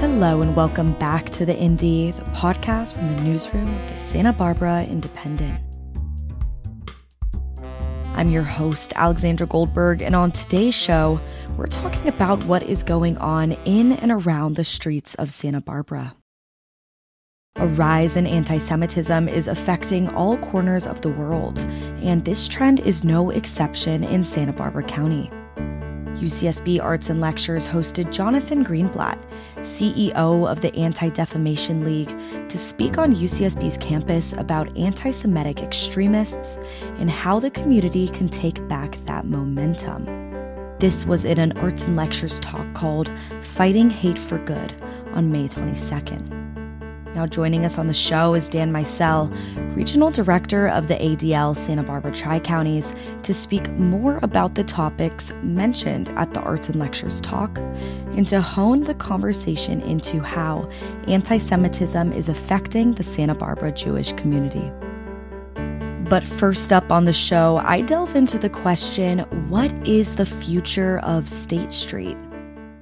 Hello, and welcome back to The Indy, the podcast from the newsroom of the Santa Barbara Independent. I'm your host, Alexandra Goldberg, and on today's show, we're talking about what is going on in and around the streets of Santa Barbara. A rise in anti Semitism is affecting all corners of the world, and this trend is no exception in Santa Barbara County. UCSB Arts and Lectures hosted Jonathan Greenblatt, CEO of the Anti Defamation League, to speak on UCSB's campus about anti Semitic extremists and how the community can take back that momentum. This was in an Arts and Lectures talk called Fighting Hate for Good on May 22nd. Now, joining us on the show is Dan Meisel, Regional Director of the ADL Santa Barbara Tri Counties, to speak more about the topics mentioned at the Arts and Lectures talk and to hone the conversation into how anti Semitism is affecting the Santa Barbara Jewish community. But first up on the show, I delve into the question what is the future of State Street?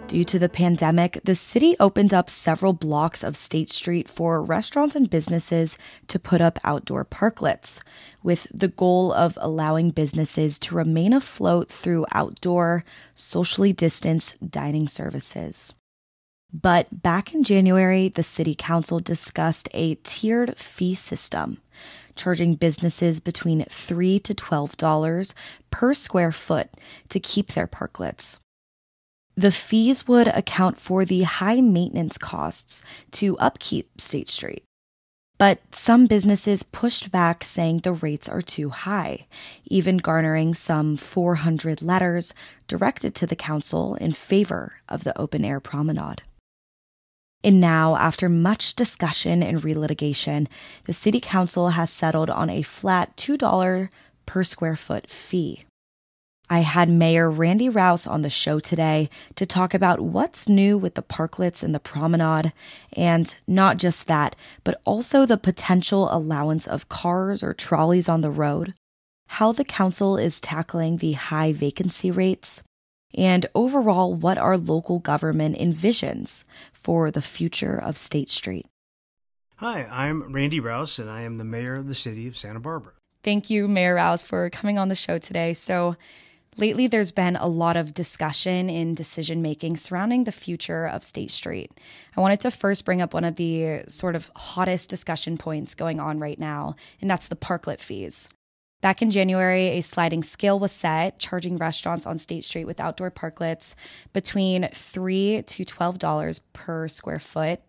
Due to the pandemic, the city opened up several blocks of State Street for restaurants and businesses to put up outdoor parklets, with the goal of allowing businesses to remain afloat through outdoor, socially distanced dining services. But back in January, the city council discussed a tiered fee system, charging businesses between 3 to $12 per square foot to keep their parklets. The fees would account for the high maintenance costs to upkeep State Street. But some businesses pushed back, saying the rates are too high, even garnering some 400 letters directed to the council in favor of the open air promenade. And now, after much discussion and relitigation, the City Council has settled on a flat $2 per square foot fee. I had Mayor Randy Rowse on the show today to talk about what's new with the parklets and the promenade, and not just that, but also the potential allowance of cars or trolleys on the road, how the council is tackling the high vacancy rates, and overall what our local government envisions for the future of State Street. Hi, I'm Randy Rowse, and I am the mayor of the city of Santa Barbara. Thank you, Mayor Rowse, for coming on the show today. So, Lately, there's been a lot of discussion in decision making surrounding the future of State Street. I wanted to first bring up one of the sort of hottest discussion points going on right now, and that's the parklet fees. Back in January, a sliding scale was set, charging restaurants on State Street with outdoor parklets between 3 to $12 per square foot.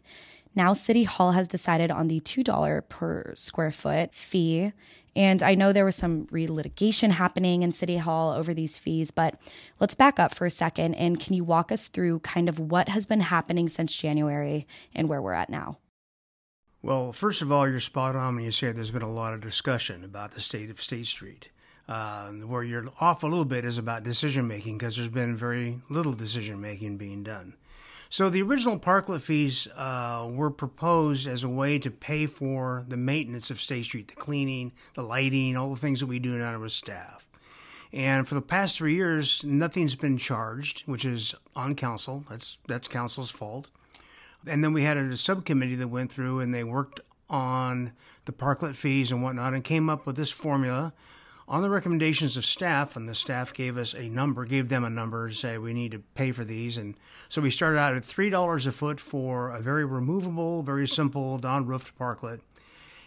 Now, City Hall has decided on the $2 per square foot fee. And I know there was some relitigation happening in City Hall over these fees, but let's back up for a second. And can you walk us through kind of what has been happening since January and where we're at now? Well, first of all, you're spot on when you say there's been a lot of discussion about the state of State Street. Uh, where you're off a little bit is about decision making because there's been very little decision making being done. So the original parklet fees uh, were proposed as a way to pay for the maintenance of State Street, the cleaning, the lighting, all the things that we do now with staff. And for the past three years, nothing's been charged, which is on council. That's that's council's fault. And then we had a subcommittee that went through and they worked on the parklet fees and whatnot and came up with this formula on the recommendations of staff, and the staff gave us a number, gave them a number to say we need to pay for these. And so we started out at $3 a foot for a very removable, very simple, non roofed parklet.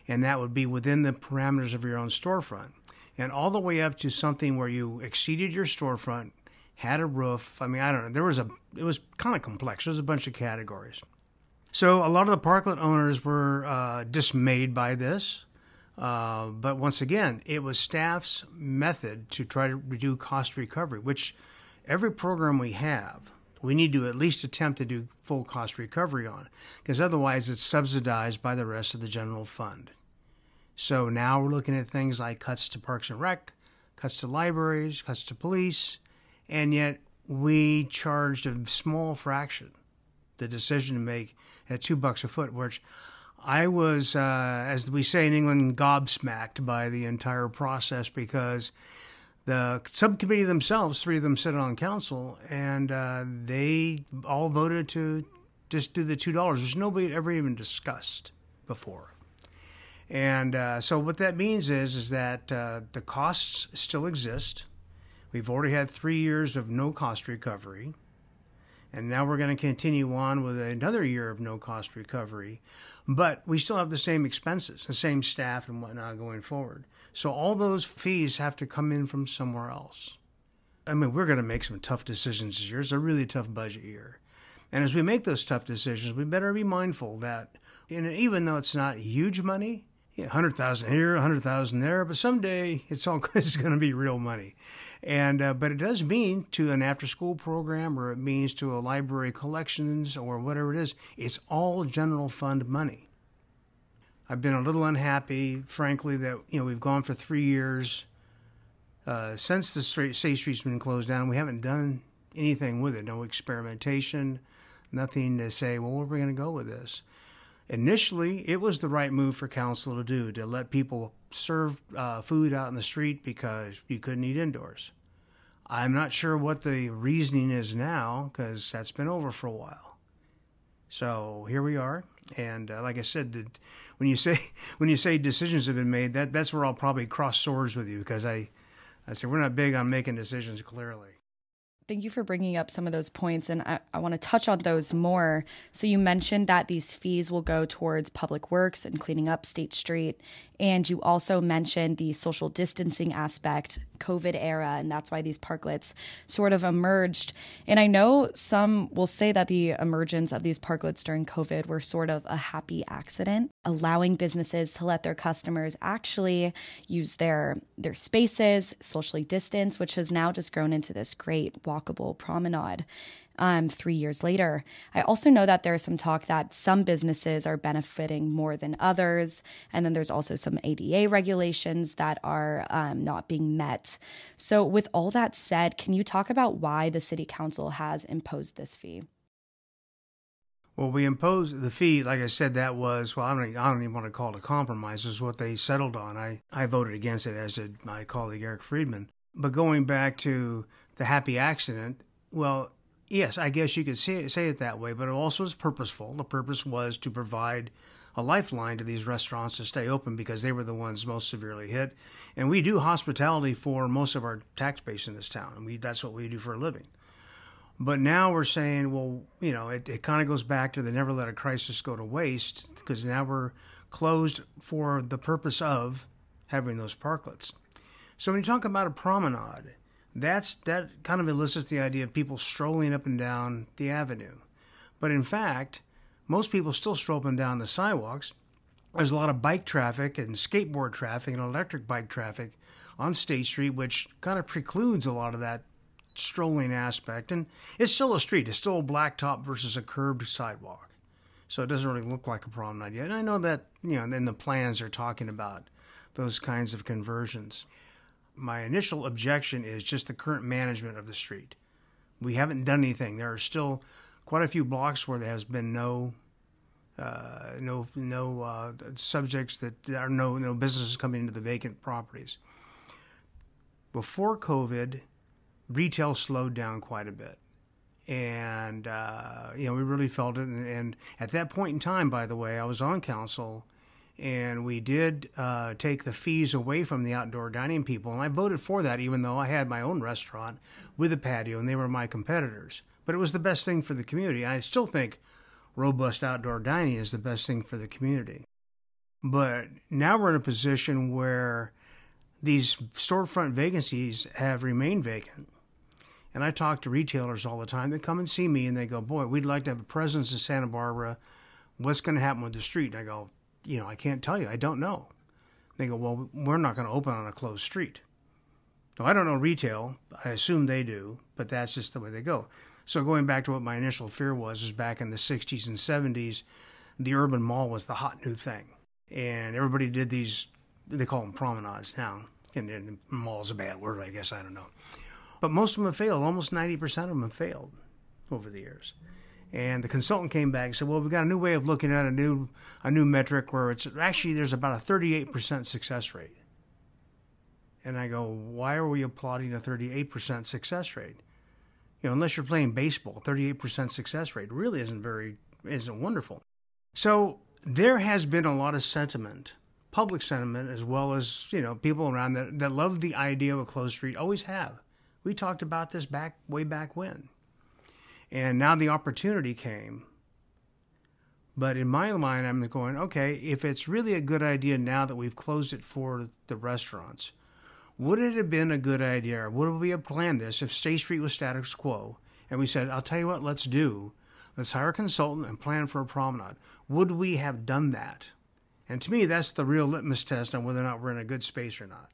And that would be within the parameters of your own storefront. And all the way up to something where you exceeded your storefront, had a roof. I mean, I don't know. There was a, it was kind of complex. There was a bunch of categories. So a lot of the parklet owners were uh, dismayed by this. Uh, but once again, it was staff's method to try to do cost recovery, which every program we have, we need to at least attempt to do full cost recovery on, because otherwise it's subsidized by the rest of the general fund. So now we're looking at things like cuts to Parks and Rec, cuts to libraries, cuts to police, and yet we charged a small fraction the decision to make at two bucks a foot, which I was, uh, as we say in England, gobsmacked by the entire process because the subcommittee themselves, three of them sit on council, and uh, they all voted to Just do the two dollars, which nobody had ever even discussed before. And uh, so what that means is is that uh, the costs still exist. We've already had three years of no cost recovery, and now we're going to continue on with another year of no cost recovery. But we still have the same expenses, the same staff and whatnot going forward. So all those fees have to come in from somewhere else. I mean, we're going to make some tough decisions this year. It's a really tough budget year. And as we make those tough decisions, we better be mindful that even though it's not huge money, yeah, 100,000 here, 100,000 there, but someday it's all it's going to be real money. And uh, but it does mean to an after school program or it means to a library collections or whatever it is, it's all general fund money. I've been a little unhappy, frankly, that you know we've gone for three years uh, since the State Street's been closed down. We haven't done anything with it. No experimentation, nothing to say. Well, where are we going to go with this? Initially, it was the right move for council to do to let people serve uh, food out in the street because you couldn't eat indoors. I'm not sure what the reasoning is now because that's been over for a while. So here we are, and uh, like I said, the, when you say when you say decisions have been made, that that's where I'll probably cross swords with you because I I say we're not big on making decisions clearly. Thank you for bringing up some of those points, and I, I want to touch on those more. So, you mentioned that these fees will go towards public works and cleaning up State Street. And you also mentioned the social distancing aspect, COVID era, and that's why these parklets sort of emerged. And I know some will say that the emergence of these parklets during COVID were sort of a happy accident, allowing businesses to let their customers actually use their their spaces, socially distance, which has now just grown into this great walkable promenade um, three years later. I also know that there's some talk that some businesses are benefiting more than others. And then there's also some ADA regulations that are um, not being met. So, with all that said, can you talk about why the city council has imposed this fee? Well, we imposed the fee. Like I said, that was well. I don't. I don't even want to call it a compromise. Is what they settled on. I I voted against it, as did my colleague Eric Friedman. But going back to the happy accident, well, Yes, I guess you could say it, say it that way, but it also was purposeful. The purpose was to provide a lifeline to these restaurants to stay open because they were the ones most severely hit. And we do hospitality for most of our tax base in this town, and we that's what we do for a living. But now we're saying, well, you know, it, it kind of goes back to the never let a crisis go to waste because now we're closed for the purpose of having those parklets. So when you talk about a promenade, that's that kind of elicits the idea of people strolling up and down the avenue. But in fact, most people still stroll up and down the sidewalks. There's a lot of bike traffic and skateboard traffic and electric bike traffic on State Street, which kind of precludes a lot of that strolling aspect. And it's still a street, it's still a blacktop versus a curbed sidewalk. So it doesn't really look like a promenade yet. And I know that, you know, in the plans are talking about those kinds of conversions my initial objection is just the current management of the street. We haven't done anything. There are still quite a few blocks where there has been no uh, no no uh, subjects that are no no businesses coming into the vacant properties. Before COVID, retail slowed down quite a bit, and uh, you know we really felt it. And, and, at that point in time, by the way, I was on council and we did uh, take the fees away from the outdoor dining people. And I voted for that, even though I had my own restaurant with a patio and they were my competitors. But it was the best thing for the community. I still think robust outdoor dining is the best thing for the community. But now we're in a position where these storefront vacancies have remained vacant. And I talk to retailers all the time. They come and see me and they go, Boy, we'd like to have a presence in Santa Barbara. What's going to happen with the street? And I go, you know, I can't tell you. I don't know. They go, well, we're not going to open on a closed street. No, I don't know retail. I assume they do, but that's just the way they go. So going back to what my initial fear was, is back in the 60s and 70s, the urban mall was the hot new thing. And everybody did these, they call them promenades now. And, and mall's a bad word, I guess. I don't know. But most of them have failed. Almost 90% of them have failed over the years. And the consultant came back and said, "Well, we've got a new way of looking at a new a new metric where it's actually there's about a 38% success rate." And I go, "Why are we applauding a 38% success rate? You know, unless you're playing baseball, 38% success rate really isn't very isn't wonderful. So there has been a lot of sentiment, public sentiment, as well as you know people around that that love the idea of a closed street. Always have. We talked about this back way back when, and now the opportunity came. But in my mind, I'm going, okay, if it's really a good idea now that we've closed it for the restaurants, would it have been a good idea, or would we have planned this if State Street was status quo and we said, I'll tell you what, let's do, let's hire a consultant and plan for a promenade? Would we have done that? And to me, that's the real litmus test on whether or not we're in a good space or not.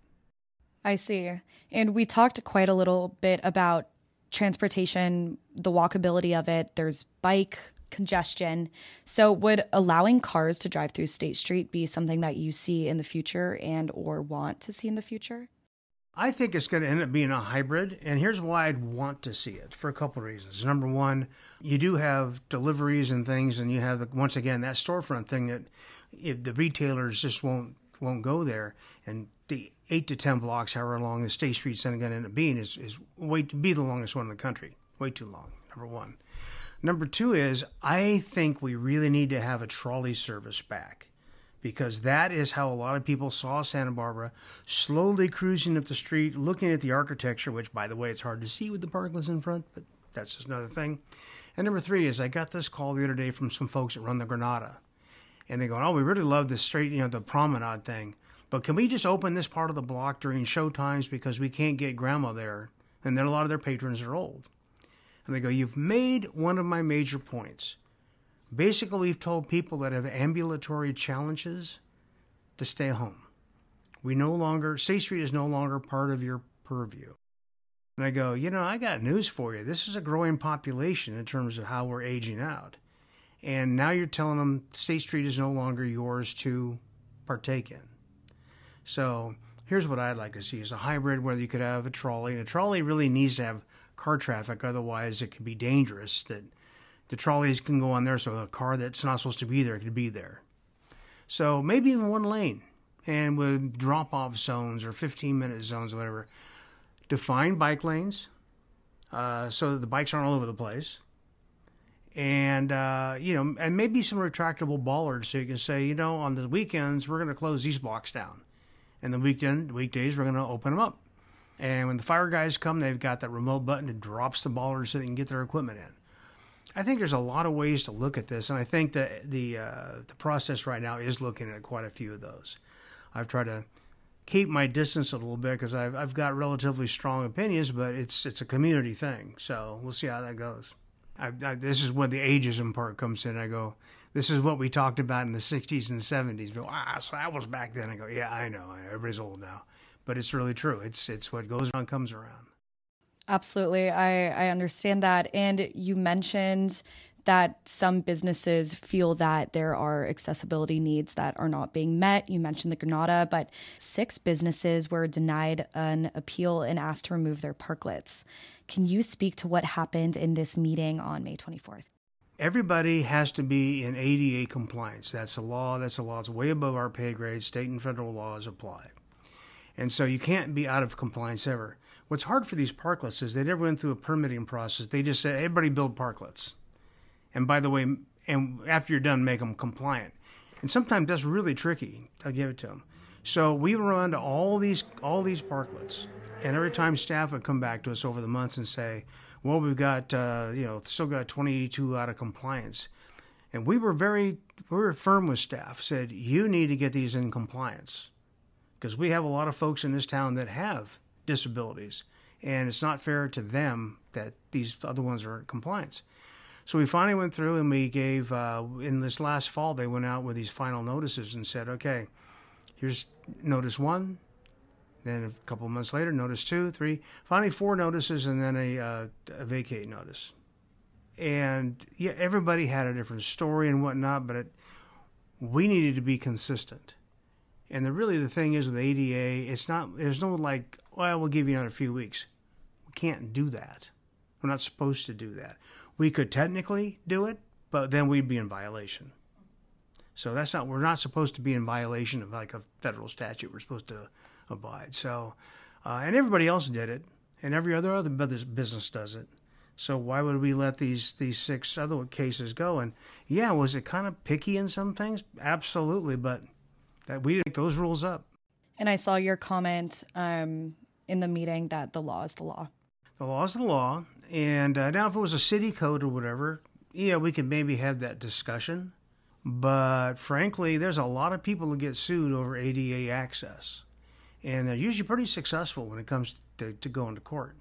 I see. And we talked quite a little bit about transportation, the walkability of it. There's bike congestion. So would allowing cars to drive through State Street be something that you see in the future and or want to see in the future? I think it's going to end up being a hybrid, and here's why I'd want to see it for a couple of reasons. Number one, you do have deliveries and things, and you have once again that storefront thing that the retailers just won't won't go there, and eight to ten blocks, however long the State Street's going to end up being, is is way to be the longest one in the country. Way too long. Number one. Number two is I think we really need to have a trolley service back because that is how a lot of people saw Santa Barbara slowly cruising up the street, looking at the architecture, which, by the way, it's hard to see with the parklets in front, but that's just another thing. And number three is I got this call the other day from some folks that run the Granada. And they're going, oh, we really love the street, you know, the promenade thing. But can we just open this part of the block during show times because we can't get grandma there? And then a lot of their patrons are old. And they go, you've made one of my major points. Basically, we've told people that have ambulatory challenges to stay home. We no longer, State Street is no longer part of your purview. And I go, you know, I got news for you. This is a growing population in terms of how we're aging out. And now you're telling them State Street is no longer yours to partake in. So here's what I'd like to see is a hybrid where you could have a trolley. And a trolley really needs to have car traffic, otherwise it could be dangerous that the trolleys can go on there, so a car that's not supposed to be there could be there. So maybe even one lane, and with drop-off zones or 15-minute zones, or whatever. Define bike lanes, uh, so that the bikes aren't all over the place, and uh, you know, and maybe some retractable bollards, so you can say, you know, on the weekends we're going to close these blocks down, and the weekend weekdays we're going to open them up. And when the fire guys come, they've got that remote button that drops the bollards so they can get their equipment in. I think there's a lot of ways to look at this, and I think that the uh, the process right now is looking at quite a few of those. I've tried to keep my distance a little bit because I've I've got relatively strong opinions, but it's it's a community thing, so we'll see how that goes. I, I, this is where the ageism part comes in. I go, this is what we talked about in the '60s and '70s. Go, ah, so that was back then. I go, yeah, I know. Everybody's old now, but it's really true. It's it's what goes around comes around. Absolutely. I, I understand that. And you mentioned that some businesses feel that there are accessibility needs that are not being met. You mentioned the Granada, but six businesses were denied an appeal and asked to remove their parklets. Can you speak to what happened in this meeting on May 24th? Everybody has to be in ADA compliance. That's a law. That's a law. It's way above our pay grade. State and federal laws apply. And so you can't be out of compliance ever. What's hard for these parklets is they never went through a permitting process. They just said, everybody build parklets. And by the way, and after you're done, make them compliant. And sometimes that's really tricky. I'll give it to them. So we run to all these all these parklets, and every time staff would come back to us over the months and say, "Well, we've got uh, you know still got 22 out of compliance," and we were very we were firm with staff. Said you need to get these in compliance because we have a lot of folks in this town that have disabilities, and it's not fair to them that these other ones are in compliance. So we finally went through and we gave, uh, in this last fall, they went out with these final notices and said, okay, here's notice one. Then a couple months later, notice two, three, finally four notices, and then a, uh, a vacate notice. And yeah, everybody had a different story and whatnot, but it, we needed to be consistent. And the really the thing is with ADA, it's not there's no like, well, we'll give you another few weeks. We can't do that. We're not supposed to do that. We could technically do it, but then we'd be in violation. So that's not we're not supposed to be in violation of like a federal statute. We're supposed to abide. So, uh, and everybody else did it, and every other other business does it. So why would we let these these six other cases go? And yeah, was it kind of picky in some things? Absolutely, but that we didn't those rules up. And I saw your comment um, in the meeting that the law is the law. The law is the law, and uh, now if it was a city code or whatever, yeah, we could maybe have that discussion. But frankly, there's a lot of people who get sued over ADA access, and they're usually pretty successful when it comes to, to going to court.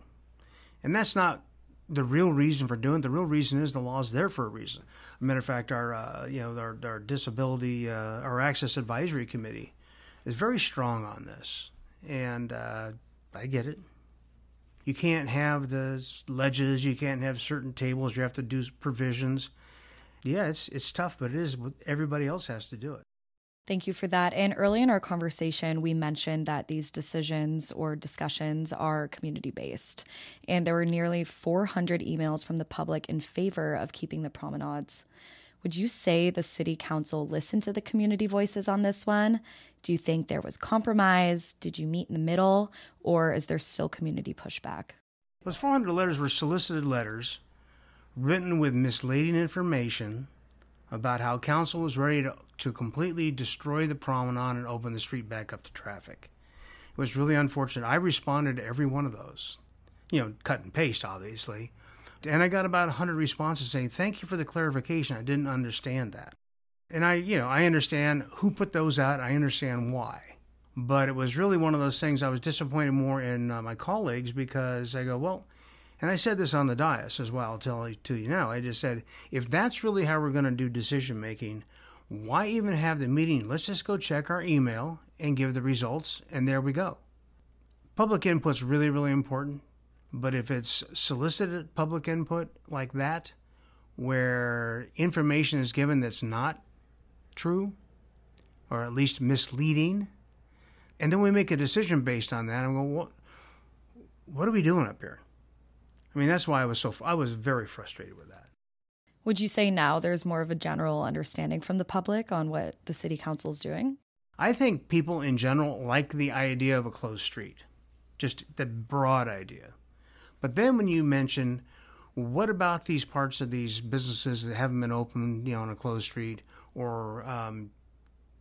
And that's not the real reason for doing it. The real reason is the law is there for a reason. As a matter of fact, our uh, you know our, our disability uh, our access advisory committee is very strong on this, and uh, I get it. You can't have the ledges. You can't have certain tables. You have to do provisions. Yeah, it's it's tough, but it is. Everybody else has to do it. Thank you for that. And early in our conversation, we mentioned that these decisions or discussions are community based. And there were nearly 400 emails from the public in favor of keeping the promenades. Would you say the city council listened to the community voices on this one? Do you think there was compromise? Did you meet in the middle? Or is there still community pushback? Those 400 letters were solicited letters written with misleading information about how council was ready to, to completely destroy the promenade and open the street back up to traffic. It was really unfortunate. I responded to every one of those, you know, cut and paste, obviously. And I got about 100 responses saying, Thank you for the clarification. I didn't understand that. And I, you know, I understand who put those out, I understand why. But it was really one of those things I was disappointed more in uh, my colleagues because I go, Well, and I said this on the dais as well, I'll tell to you now. I just said, if that's really how we're going to do decision making, why even have the meeting? Let's just go check our email and give the results, and there we go. Public input's really, really important, but if it's solicited public input like that, where information is given that's not true, or at least misleading, and then we make a decision based on that, I'm going, what, what are we doing up here? I mean, that's why I was so I was very frustrated with that. Would you say now there's more of a general understanding from the public on what the city council is doing? I think people in general like the idea of a closed street, just the broad idea. But then when you mention, what about these parts of these businesses that haven't been open, you know, on a closed street, or um,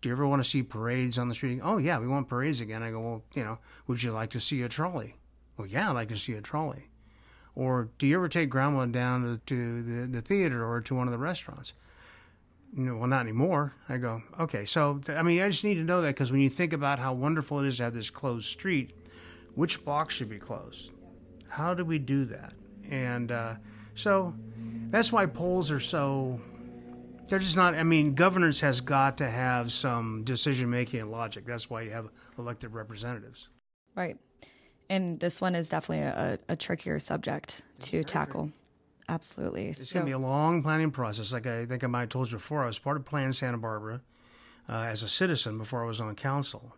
do you ever want to see parades on the street? Oh yeah, we want parades again. I go, well, you know, would you like to see a trolley? Well, yeah, I'd like to see a trolley. Or do you ever take grandma down to, to the, the theater or to one of the restaurants? Know, well, not anymore. I go, okay. So, I mean, I just need to know that because when you think about how wonderful it is to have this closed street, which box should be closed? How do we do that? And uh, so that's why polls are so. They're just not. I mean, governance has got to have some decision making and logic. That's why you have elected representatives. Right. And this one is definitely a, a trickier subject to tackle. Absolutely. It's so, going to be a long planning process. Like I think I might have told you before, I was part of Plan Santa Barbara uh, as a citizen before I was on council.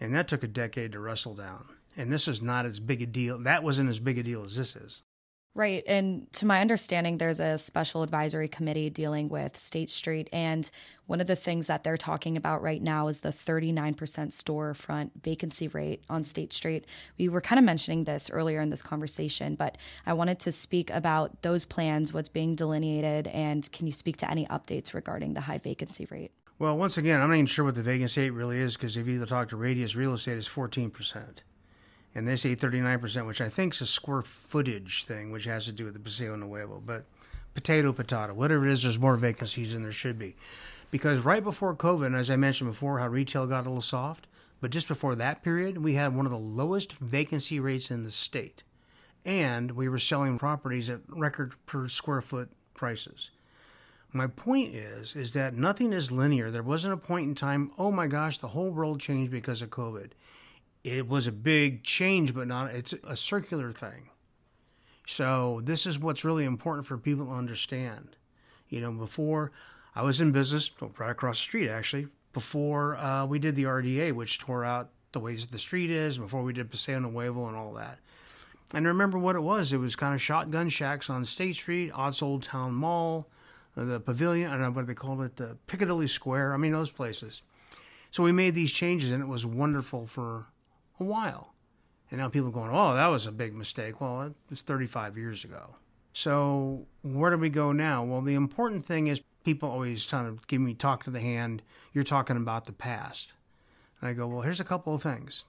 And that took a decade to wrestle down. And this is not as big a deal. That wasn't as big a deal as this is. Right. And to my understanding, there's a special advisory committee dealing with State Street. And one of the things that they're talking about right now is the 39% storefront vacancy rate on State Street. We were kind of mentioning this earlier in this conversation, but I wanted to speak about those plans, what's being delineated, and can you speak to any updates regarding the high vacancy rate? Well, once again, I'm not even sure what the vacancy rate really is because if you talk to Radius Real Estate, it's 14% and they say 39%, which I think is a square footage thing, which has to do with the Paseo Nuevo. But potato, potato, whatever it is, there's more vacancies than there should be. Because right before COVID, as I mentioned before, how retail got a little soft, but just before that period, we had one of the lowest vacancy rates in the state. And we were selling properties at record per square foot prices. My point is, is that nothing is linear. There wasn't a point in time, oh my gosh, the whole world changed because of COVID it was a big change, but not it's a circular thing. So this is what's really important for people to understand. You know, before I was in business, right across the street actually, before uh, we did the RDA, which tore out the ways the street is, before we did Paseo Nuevo and all that. And remember what it was. It was kind of shotgun shacks on State Street, Odds Old Town Mall, uh, the Pavilion, I don't know what they called it, the Piccadilly Square. I mean, those places. So we made these changes, and it was wonderful for a while. And now people going, oh, that was a big mistake. Well, it was 35 years ago. So where do we go now? Well, the important thing is people always kind of give me talk to the hand. You're talking about the past. And I go, well, here's a couple of things.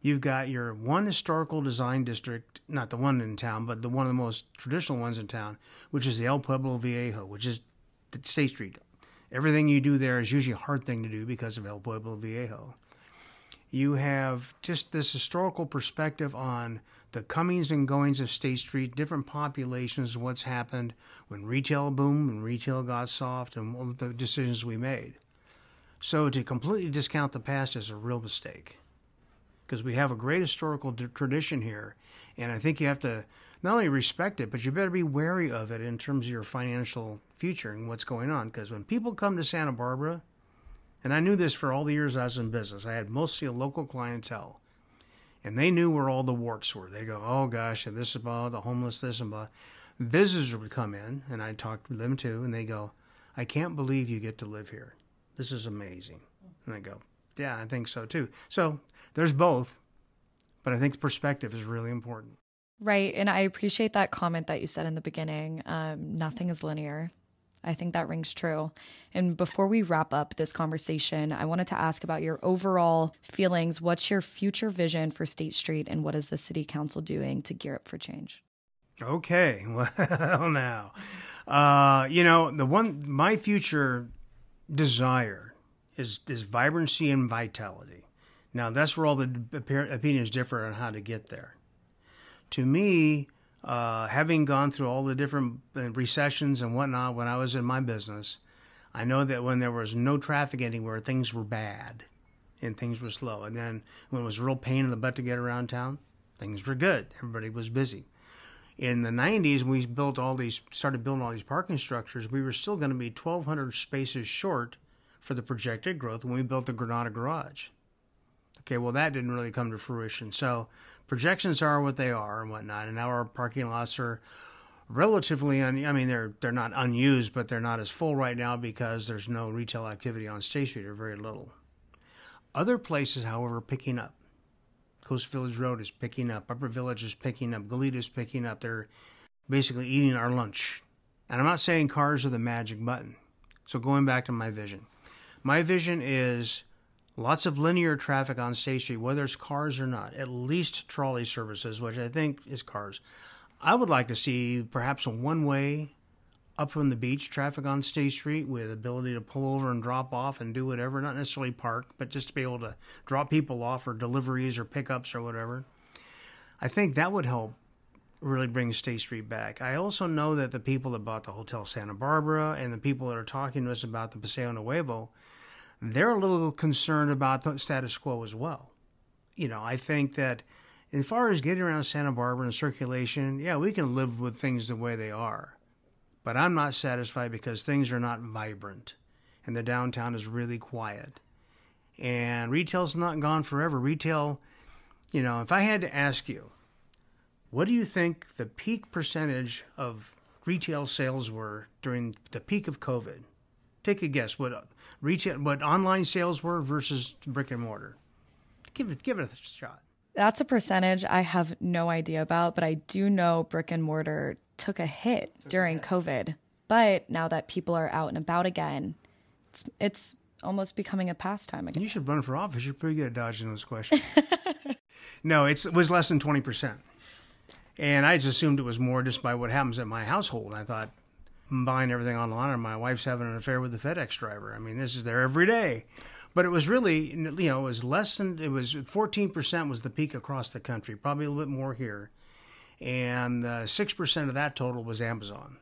You've got your one historical design district, not the one in town, but the one of the most traditional ones in town, which is the El Pueblo Viejo, which is State Street. Everything you do there is usually a hard thing to do because of El Pueblo Viejo. You have just this historical perspective on the comings and goings of State Street, different populations, what's happened when retail boomed and retail got soft, and all the decisions we made. So to completely discount the past is a real mistake because we have a great historical tradition here, and I think you have to not only respect it, but you better be wary of it in terms of your financial future and what's going on. Because when people come to Santa Barbara, and I knew this for all the years I was in business, I had mostly a local clientele and they knew where all the warts were. They go, oh gosh, and this is about the homeless, this and blah. Visitors would come in, and I talked to them too, and they go, I can't believe you get to live here. This is amazing. And I go, yeah, I think so too. So there's both, but I think perspective is really important. Right. And I appreciate that comment that you said in the beginning. Um, nothing is linear. I think that rings true. And before we wrap up this conversation, I wanted to ask about your overall feelings. What's your future vision for State Street, and what is the City Council doing to gear up for change? Okay, well, now, uh, you know, the one, my future desire is, is vibrancy and vitality. Now, that's where all the opinions differ on how to get there. To me, uh, having gone through all the different uh, recessions and whatnot when I was in my business, I know that when there was no traffic anywhere, things were bad and things were slow. And then when it was real pain in the butt to get around town, things were good. Everybody was busy. In the 90s, we built all these, started building all these parking structures. We were still going to be 1,200 spaces short for the projected growth when we built the Granada Garage. Okay, well, that didn't really come to fruition. So projections are what they are and whatnot. And now our parking lots are relatively un, I mean they're they're not unused, but they're not as full right now because there's no retail activity on State Street or very little. Other places, however, picking up. Coast Village Road is picking up. Upper Village is picking up. Goleta is picking up. They're basically eating our lunch. And I'm not saying cars are the magic button. So going back to my vision. My vision is lots of linear traffic on State Street, whether it's cars or not, at least trolley services, which I think is cars. I would like to see perhaps a one way up from the beach traffic on State Street with ability to pull over and drop off and do whatever, not necessarily park, but just to be able to drop people off or deliveries or pickups or whatever. I think that would help really bring State Street back. I also know that the people that bought the Hotel Santa Barbara and the people that are talking to us about the Paseo Nuevo they're a little concerned about the status quo as well. You know, I think that as far as getting around Santa Barbara and circulation, yeah, we can live with things the way they are. But I'm not satisfied because things are not vibrant and the downtown is really quiet. And retail's not gone forever. Retail, you know, if I had to ask you, what do you think the peak percentage of retail sales were during the peak of COVID? Take a guess what retail, what online sales were versus brick and mortar. Give it, give it a shot. That's a percentage I have no idea about, but I do know brick and mortar took a hit took during a hit. COVID. But now that people are out and about again, it's it's almost becoming a pastime again. You should run for office. You're pretty good at dodging those questions. no, it was less than twenty percent, and I just assumed it was more just by what happens at my household. I thought buying everything online, or my wife's having an affair with the FedEx driver. I mean, this is there every day. But it was really, you know, it was less than, it was 14% was the peak across the country, probably a little bit more here. And uh, 6% of that total was Amazon.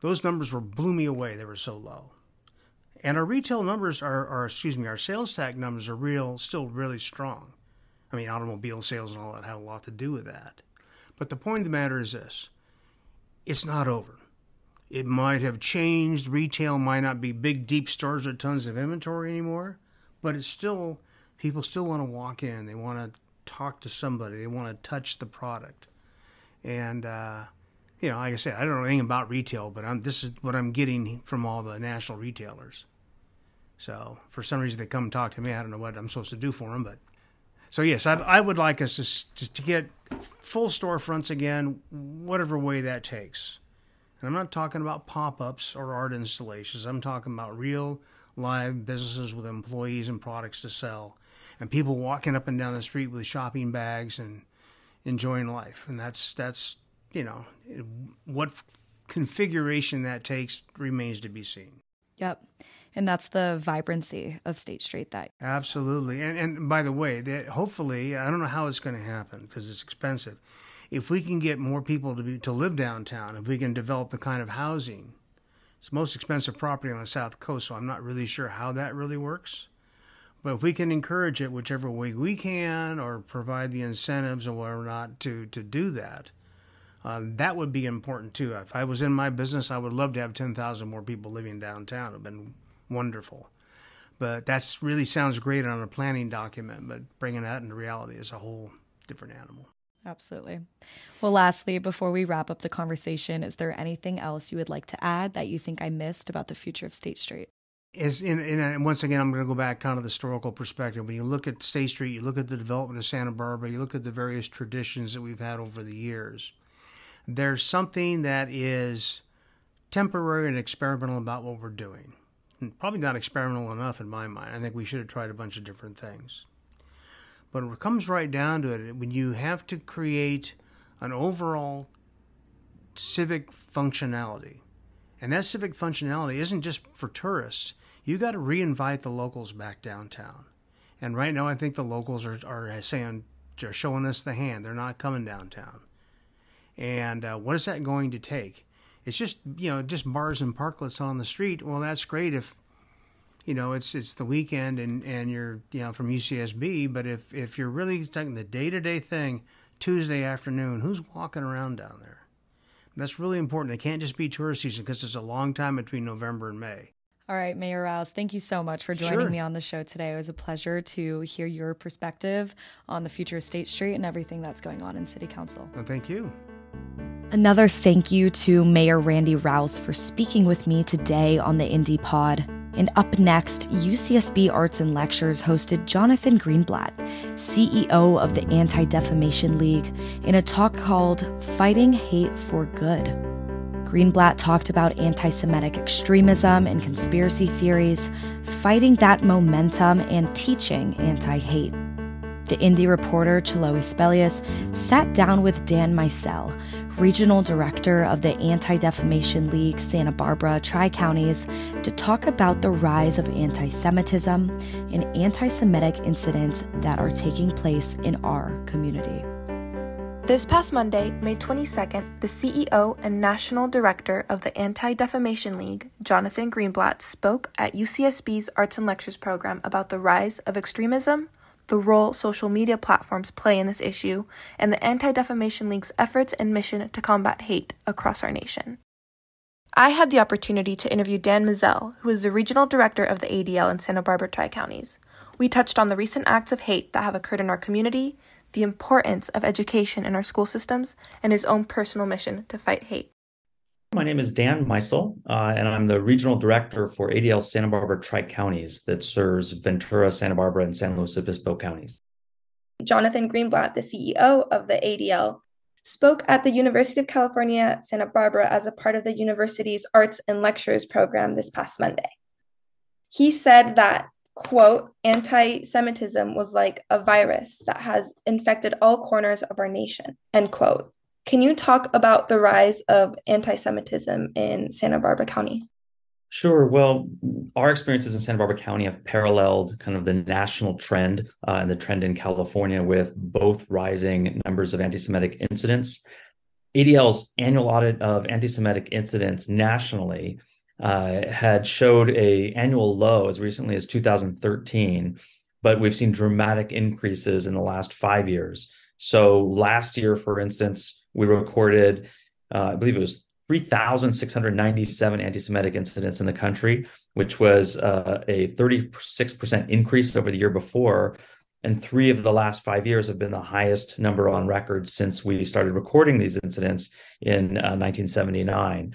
Those numbers were blew me away. They were so low. And our retail numbers are, are excuse me, our sales tax numbers are real, still really strong. I mean, automobile sales and all that have a lot to do with that. But the point of the matter is this it's not over. It might have changed. Retail might not be big, deep stores with tons of inventory anymore, but it's still, people still want to walk in. They want to talk to somebody. They want to touch the product. And, uh, you know, like I said, I don't know anything about retail, but I'm, this is what I'm getting from all the national retailers. So for some reason they come talk to me. I don't know what I'm supposed to do for them, but so yes, I, I would like us to, to get full storefronts again, whatever way that takes And I'm not talking about pop ups or art installations. I'm talking about real live businesses with employees and products to sell, and people walking up and down the street with shopping bags and enjoying life. And that's that's you know what configuration that takes remains to be seen. Yep. And that's the vibrancy of State Street that absolutely. And and by the way, that hopefully I don't know how it's going to happen because it's expensive. If we can get more people to be to live downtown, if we can develop the kind of housing, it's the most expensive property on the south coast. So I'm not really sure how that really works. But if we can encourage it whichever way we can, or provide the incentives or whatnot to to do that, um, that would be important too. If I was in my business, I would love to have 10,000 more people living downtown. It would have been wonderful. But that really sounds great on a planning document, but bringing that into reality is a whole different animal. Absolutely. Well, lastly, before we wrap up the conversation, is there anything else you would like to add that you think I missed about the future of State Street? Is in, in once again, I'm going to go back kind of the historical perspective. When you look at State Street, you look at the development of Santa Barbara, you look at the various traditions that we've had over the years. There's something that is temporary and experimental about what we're doing probably not experimental enough in my mind. I think we should have tried a bunch of different things. But it comes right down to it, when you have to create an overall civic functionality, and that civic functionality isn't just for tourists, you got to reinvite the locals back downtown. And right now, I think the locals are, are saying, they're showing us the hand. They're not coming downtown. And uh, what is that going to take? it's just you know just bars and parklets on the street. Well, that's great if you know it's it's the weekend and and you're you know from UCSB. But if if you're really taking the day to day thing, Tuesday afternoon, who's walking around down there? That's really important. It can't just be tourist season because it's a long time between November and May. All right, Mayor Rowse, thank you so much for joining sure. me on the show today. It was a pleasure to hear your perspective on the future of State Street and everything that's going on in City Council. Well, thank you. Another thank you to Mayor Randy Rowse for speaking with me today on the Indy Pod. And up next, UCSB Arts and Lectures hosted Jonathan Greenblatt, CEO of the Anti Defamation League, in a talk called Fighting Hate for Good. Greenblatt talked about anti Semitic extremism and conspiracy theories, fighting that momentum, and teaching anti hate. The Indy reporter Chiloe Spelius sat down with Dan Meisel, regional director of the Anti Defamation League Santa Barbara Tri Counties, to talk about the rise of anti Semitism and anti Semitic incidents that are taking place in our community. This past Monday, May 22nd, the CEO and National Director of the Anti Defamation League, Jonathan Greenblatt, spoke at UCSB's Arts and Lectures program about the rise of extremism, the role social media platforms play in this issue, and the Anti Defamation League's efforts and mission to combat hate across our nation. I had the opportunity to interview Dan Meisel, who is the regional director of the ADL in Santa Barbara Tri Counties. We touched on the recent acts of hate that have occurred in our community, the importance of education in our school systems, and his own personal mission to fight hate. My name is Dan Meisel, uh, and I'm the regional director for ADL Santa Barbara Tri Counties that serves Ventura, Santa Barbara, and San Luis Obispo counties. Jonathan Greenblatt, the CEO of the ADL, spoke at the University of California, Santa Barbara as a part of the university's Arts and Lectures program this past Monday. He said that, quote, anti Semitism was like a virus that has infected all corners of our nation, end quote. Can you talk about the rise of anti Semitism in Santa Barbara County? Sure. Well, our experiences in Santa Barbara County have paralleled kind of the national trend uh, and the trend in California with both rising numbers of anti Semitic incidents. ADL's annual audit of anti Semitic incidents nationally uh, had showed a annual low as recently as 2013, but we've seen dramatic increases in the last five years. So last year, for instance, we recorded, uh, I believe it was 3,697 anti Semitic incidents in the country, which was uh, a 36% increase over the year before. And three of the last five years have been the highest number on record since we started recording these incidents in uh, 1979.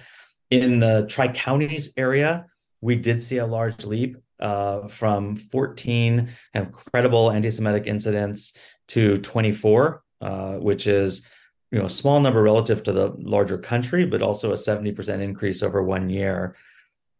In the Tri Counties area, we did see a large leap uh, from 14 kind of credible anti Semitic incidents to 24, uh, which is you know a small number relative to the larger country, but also a 70% increase over one year.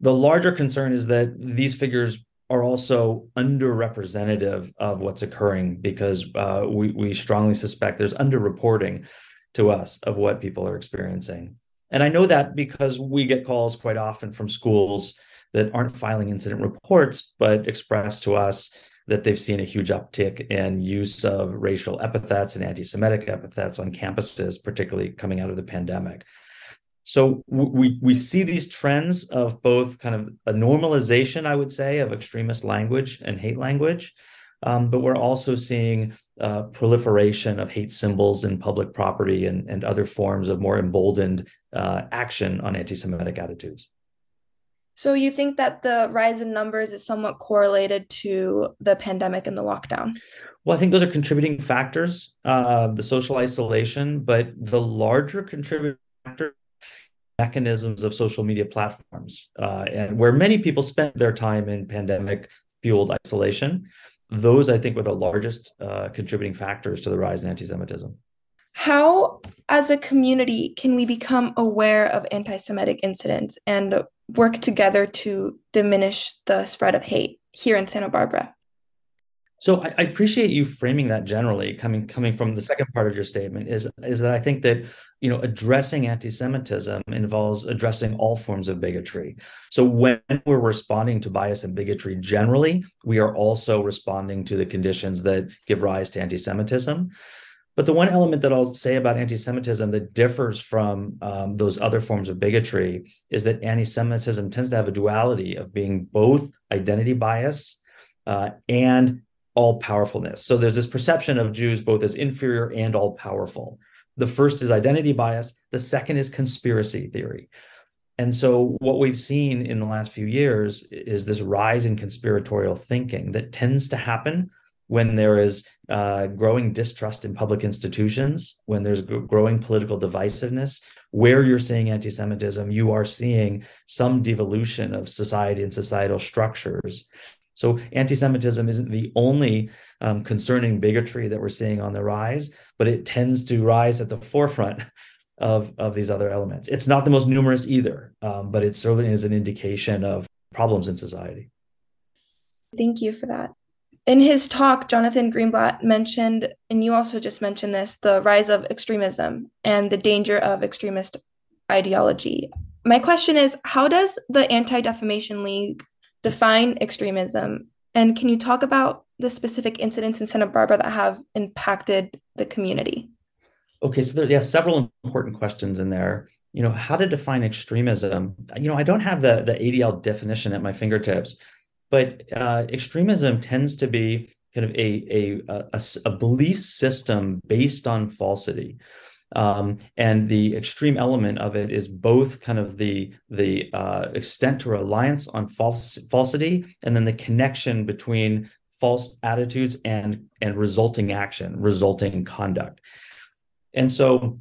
The larger concern is that these figures are also underrepresentative of what's occurring because uh, we, we strongly suspect there's underreporting to us of what people are experiencing. And I know that because we get calls quite often from schools that aren't filing incident reports, but express to us that they've seen a huge uptick in use of racial epithets and anti Semitic epithets on campuses, particularly coming out of the pandemic. So we we see these trends of both kind of a normalization, I would say, of extremist language and hate language, um, but we're also seeing uh, proliferation of hate symbols in public property and, and other forms of more emboldened uh, action on anti-Semitic attitudes. So you think that the rise in numbers is somewhat correlated to the pandemic and the lockdown? Well, I think those are contributing factors, uh, the social isolation, but the larger contributing factor mechanisms of social media platforms uh, and where many people spent their time in pandemic fueled isolation those i think were the largest uh, contributing factors to the rise in anti-semitism how as a community can we become aware of anti-semitic incidents and work together to diminish the spread of hate here in santa barbara so I, I, appreciate you framing that generally, coming coming from the second part of your statement, is is that I think that you know addressing anti-Semitism involves addressing all forms of bigotry. So when we're responding to bias and bigotry generally, we are also responding to the conditions that give rise to anti-Semitism. But the one element that I'll say about anti-Semitism that differs from um, those other forms of bigotry is that anti-Semitism tends to have a duality of being both identity bias uh, and all powerfulness. So there's this perception of Jews both as inferior and all powerful. The first is identity bias, the second is conspiracy theory. And so, what we've seen in the last few years is this rise in conspiratorial thinking that tends to happen when there is uh, growing distrust in public institutions, when there's growing political divisiveness, where you're seeing anti Semitism, you are seeing some devolution of society and societal structures. So anti Semitism isn't the only um, concerning bigotry that we're seeing on the rise, but it tends to rise at the forefront of, of these other elements. It's not the most numerous either, um, but it certainly is an indication of problems in society. Thank you for that. In his talk, Jonathan Greenblatt mentioned, and you also just mentioned this, the rise of extremism and the danger of extremist ideology. My question is how does the Anti Defamation League define extremism? And can you talk about the specific incidents in Santa Barbara that have impacted the community? Okay, so there, yeah, several important questions in there. You know, how to define extremism? You know, I don't have the the ADL definition at my fingertips, but uh, extremism tends to be kind of a, a, a, a belief system based on falsity. Um, and the extreme element of it is both kind of the the uh, extent to reliance on false falsity, and then the connection between false attitudes and and resulting action, resulting conduct. And so,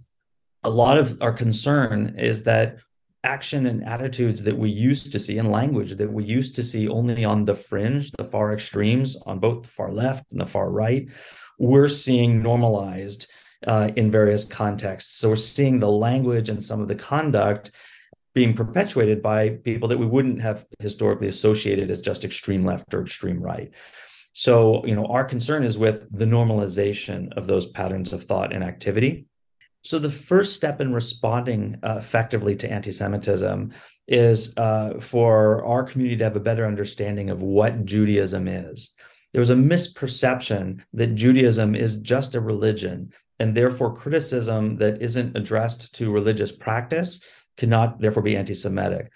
a lot of our concern is that action and attitudes that we used to see in language that we used to see only on the fringe, the far extremes, on both the far left and the far right, we're seeing normalized uh, in various contexts. So we're seeing the language and some of the conduct being perpetuated by people that we wouldn't have historically associated as just extreme left or extreme right. So, you know, our concern is with the normalization of those patterns of thought and activity. So, the first step in responding uh, effectively to anti Semitism is uh, for our community to have a better understanding of what Judaism is. There's a misperception that Judaism is just a religion and therefore criticism that isn't addressed to religious practice cannot therefore be anti-Semitic.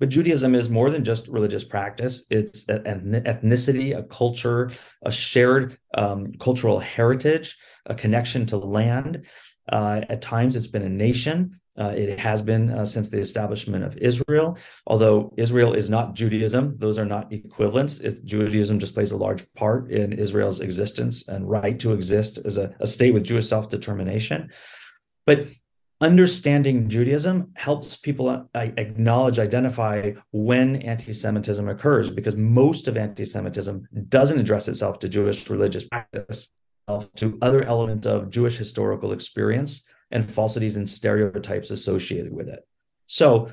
But Judaism is more than just religious practice. It's an ethnicity, a culture, a shared um, cultural heritage, a connection to land. Uh, at times, it's been a nation. Uh, it has been uh, since the establishment of Israel, although Israel is not Judaism. Those are not equivalents. It's, Judaism just plays a large part in Israel's existence and right to exist as a, a state with Jewish self determination. But understanding Judaism helps people uh, acknowledge, identify when anti Semitism occurs, because most of anti Semitism doesn't address itself to Jewish religious practice, to other elements of Jewish historical experience and falsities and stereotypes associated with it. So,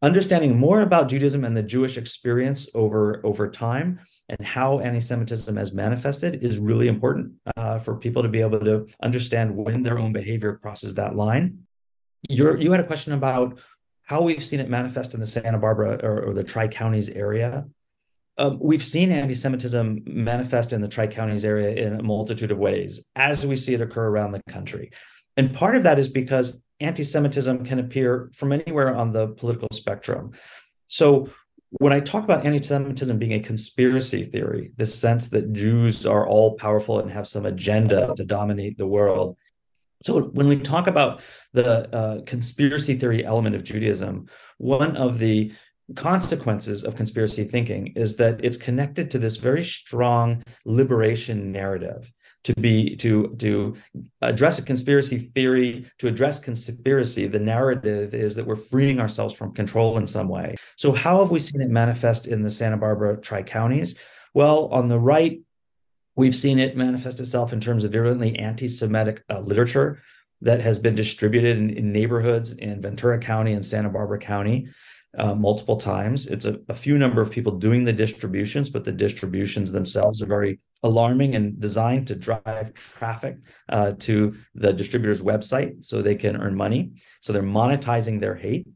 understanding more about Judaism and the Jewish experience over, over time and how anti-Semitism has manifested is really important uh, for people to be able to understand when their own behavior crosses that line. you you had a question about how we've seen it manifest in the Santa Barbara or, or the Tri Counties area. Um, we've seen anti-Semitism manifest in the Tri Counties area in a multitude of ways, as we see it occur around the country. And part of that is because anti-Semitism can appear from anywhere on the political spectrum. So when I talk about anti-Semitism being a conspiracy theory, the sense that Jews are all powerful and have some agenda to dominate the world. So when we talk about the uh, conspiracy theory element of Judaism, one of the consequences of conspiracy thinking is that it's connected to this very strong liberation narrative to be to to address a conspiracy theory to address conspiracy. The narrative is that we're freeing ourselves from control in some way. So how have we seen it manifest in the santa barbara tri-counties? Well on the right we've seen it manifest itself in terms of virulently anti-semitic uh, literature that has been distributed in, in, neighborhoods in ventura county and santa barbara county uh, multiple times. It's a, a, few number of people doing the distributions, but the distributions themselves are very alarming and designed to drive traffic uh, to the distributor's website so they can earn money. So they're monetizing their hate.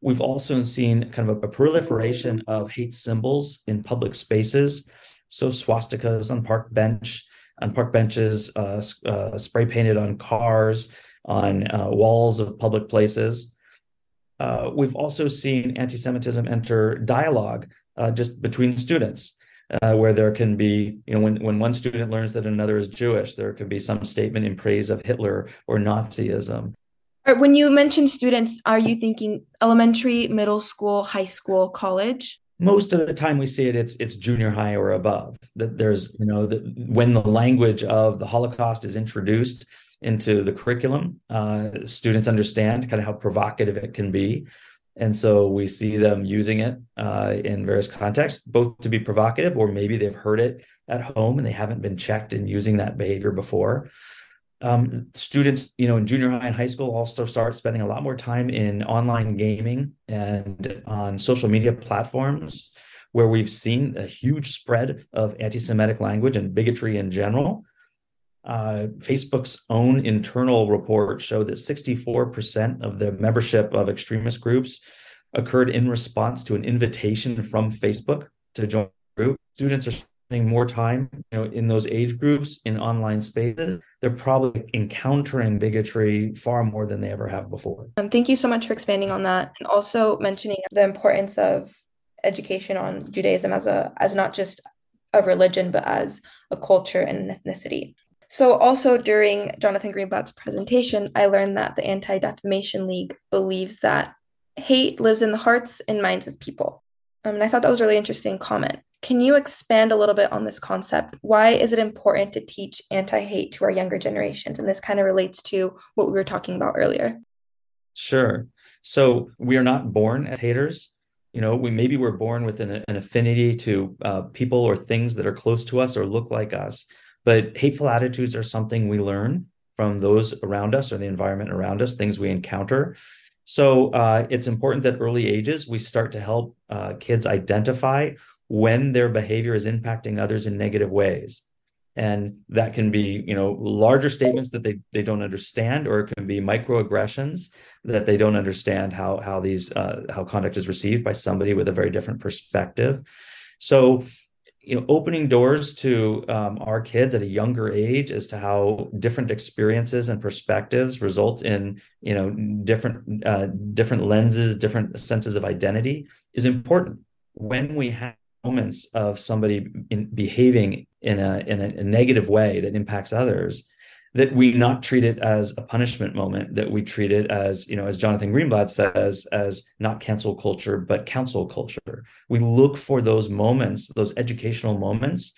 We've also seen kind of a, a proliferation of hate symbols in public spaces. So swastikas on park bench, on park benches, uh, uh spray painted on cars, on uh, walls of public places. Uh, we've also seen anti-Semitism enter dialogue uh, just between students, uh, where there can be, you know, when, when one student learns that another is Jewish, there could be some statement in praise of Hitler or Nazism. When you mention students, are you thinking elementary, middle school, high school, college? Most of the time we see it, it's it's junior high or above. That there's, you know, the, when the language of the Holocaust is introduced, into the curriculum. Uh, students understand kind of how provocative it can be. And so we see them using it uh, in various contexts, both to be provocative, or maybe they've heard it at home and they haven't been checked in using that behavior before. Um, students, you know, in junior high and high school also start spending a lot more time in online gaming and on social media platforms where we've seen a huge spread of anti Semitic language and bigotry in general uh, Facebook's own internal report showed that 64% of the membership of extremist groups occurred in response to an invitation from Facebook to join the group. Students are spending more time you know, in those age groups in online spaces. They're probably encountering bigotry far more than they ever have before. Um, thank you so much for expanding on that and also mentioning the importance of education on Judaism as a as not just a religion but as a culture and an ethnicity. So, also during Jonathan Greenblatt's presentation, I learned that the Anti Defamation League believes that hate lives in the hearts and minds of people. Um, and I thought that was a really interesting comment. Can you expand a little bit on this concept? Why is it important to teach anti hate to our younger generations? And this kind of relates to what we were talking about earlier. Sure. So, we are not born as haters. You know, we maybe we're born with an, an affinity to uh, people or things that are close to us or look like us but hateful attitudes are something we learn from those around us or the environment around us, things we encounter. So uh, it's important that early ages we start to help uh, kids identify when their behavior is impacting others in negative ways. And that can be, you know, larger statements that they, they don't understand, or it can be microaggressions that they don't understand how how these uh, how conduct is received by somebody with a very different perspective. So you know opening doors to um, our kids at a younger age as to how different experiences and perspectives result in you know different uh, different lenses different senses of identity is important. When we have moments of somebody in behaving in a in a, a negative way that impacts others that we not treat it as a punishment moment that we treat it as you know as jonathan greenblatt says as not cancel culture but counsel culture we look for those moments those educational moments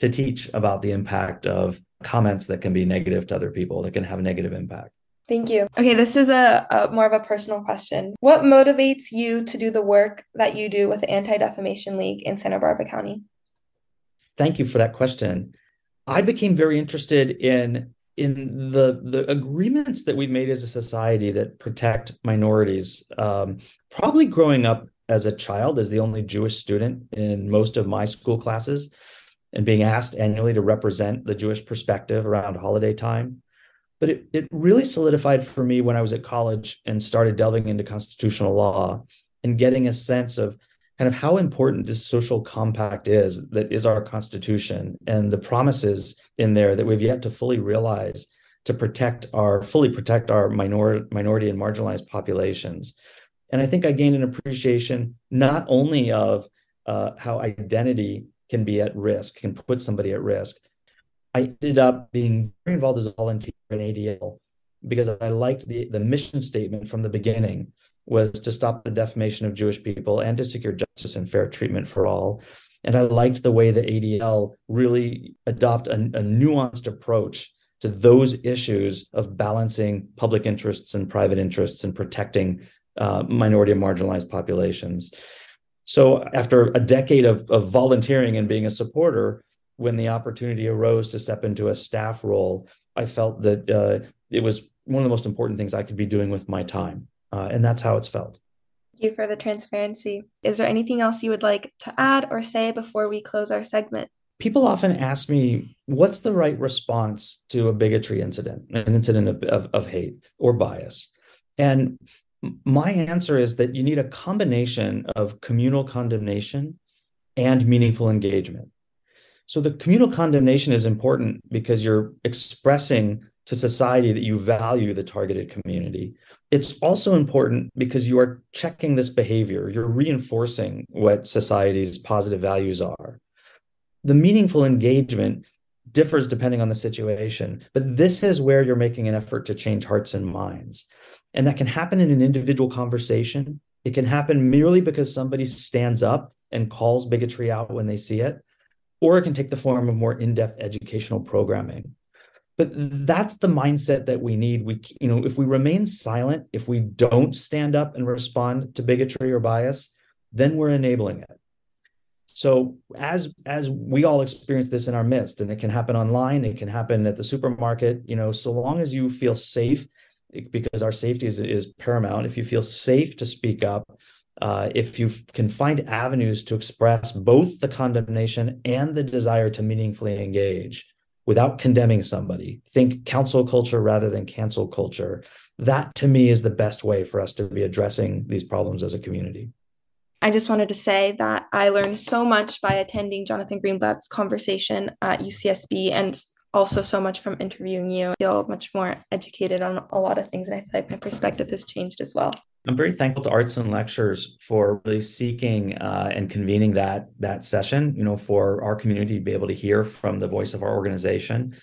to teach about the impact of comments that can be negative to other people that can have a negative impact Thank you. Okay, this is a, a, more of a personal question. What motivates you to do the work that you do with the Anti Defamation League in Santa Barbara County? Thank you for that question. I became very interested in in the the agreements that we've made as a society that protect minorities, um, probably growing up as a child as the only Jewish student in most of my school classes, and being asked annually to represent the Jewish perspective around holiday time. But it, it really solidified for me when I was at college and started delving into constitutional law and getting a sense of kind of how important this social compact is that is our constitution and the promises in there that we've yet to fully realize to protect our fully protect our minor, minority and marginalized populations. And i think i gained an appreciation not only of uh, how identity can be at risk can put somebody at risk. I ended up being very involved as a volunteer in adl because i liked the, the mission statement from the beginning was to stop the defamation of Jewish people and to secure justice and fair treatment for all. And I liked the way the ADL really adopt a, a nuanced approach to those issues of balancing public interests and private interests and protecting uh, minority and marginalized populations. So after a decade of, of volunteering and being a supporter, when the opportunity arose to step into a staff role, I felt that uh, it was one of the most important things I could be doing with my time. Uh, and that's how it's felt. Thank you for the transparency. Is there anything else you would like to add or say before we close our segment? People often ask me, what's the right response to a bigotry incident, an incident of, of, of hate or bias? And my answer is that you need a combination of communal condemnation and meaningful engagement. So the communal condemnation is important because you're expressing to society that you value the targeted community. It's also important because you are checking this behavior, you're reinforcing what society's positive values are. The meaningful engagement differs depending on the situation, but this is where you're making an effort to change hearts and minds. And that can happen in an individual conversation. It can happen merely because somebody stands up and calls bigotry out when they see it, or it can take the form of more in depth educational programming but that's the mindset that we need. We you know if we remain silent if we don't stand up and respond to bigotry or bias then we're enabling it. So as as we all experience this in our midst and it can happen online it can happen at the supermarket you know so long as you feel safe because our safety is, is paramount. If you feel safe to speak up uh, if you can find avenues to express both the condemnation and the desire to meaningfully engage without condemning somebody. Think counsel culture rather than cancel culture. That to me is the best way for us to be addressing these problems as a community. I just wanted to say that I learned so much by attending Jonathan Greenblatt's conversation at UCSB and also so much from interviewing you. I feel much more educated on a lot of things, and I feel like my perspective has changed as well. I'm very thankful to Arts and Lectures for really seeking uh, and convening that that session. You know, for our community to be able to hear from the voice of our organization.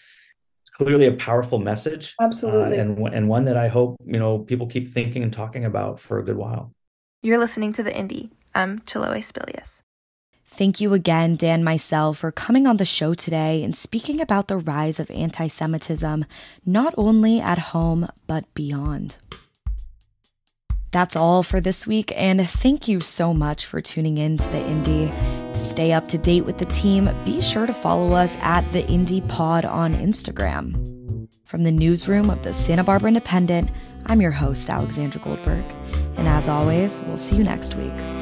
It's clearly a powerful message, absolutely, uh, and and one that I hope you know people keep thinking and talking about for a good while. You're listening to the Indy. I'm Chiloe Spelius. Thank you again, Dan Meisel, for coming on the show today and speaking about the rise of anti Semitism, not only at home, but beyond. That's all for this week, and thank you so much for tuning in to the Indy. To stay up to date with the team, be sure to follow us at the Indy Pod on Instagram. From the newsroom of the Santa Barbara Independent, I'm your host, Alexandra Goldberg. And as always, we'll see you next week.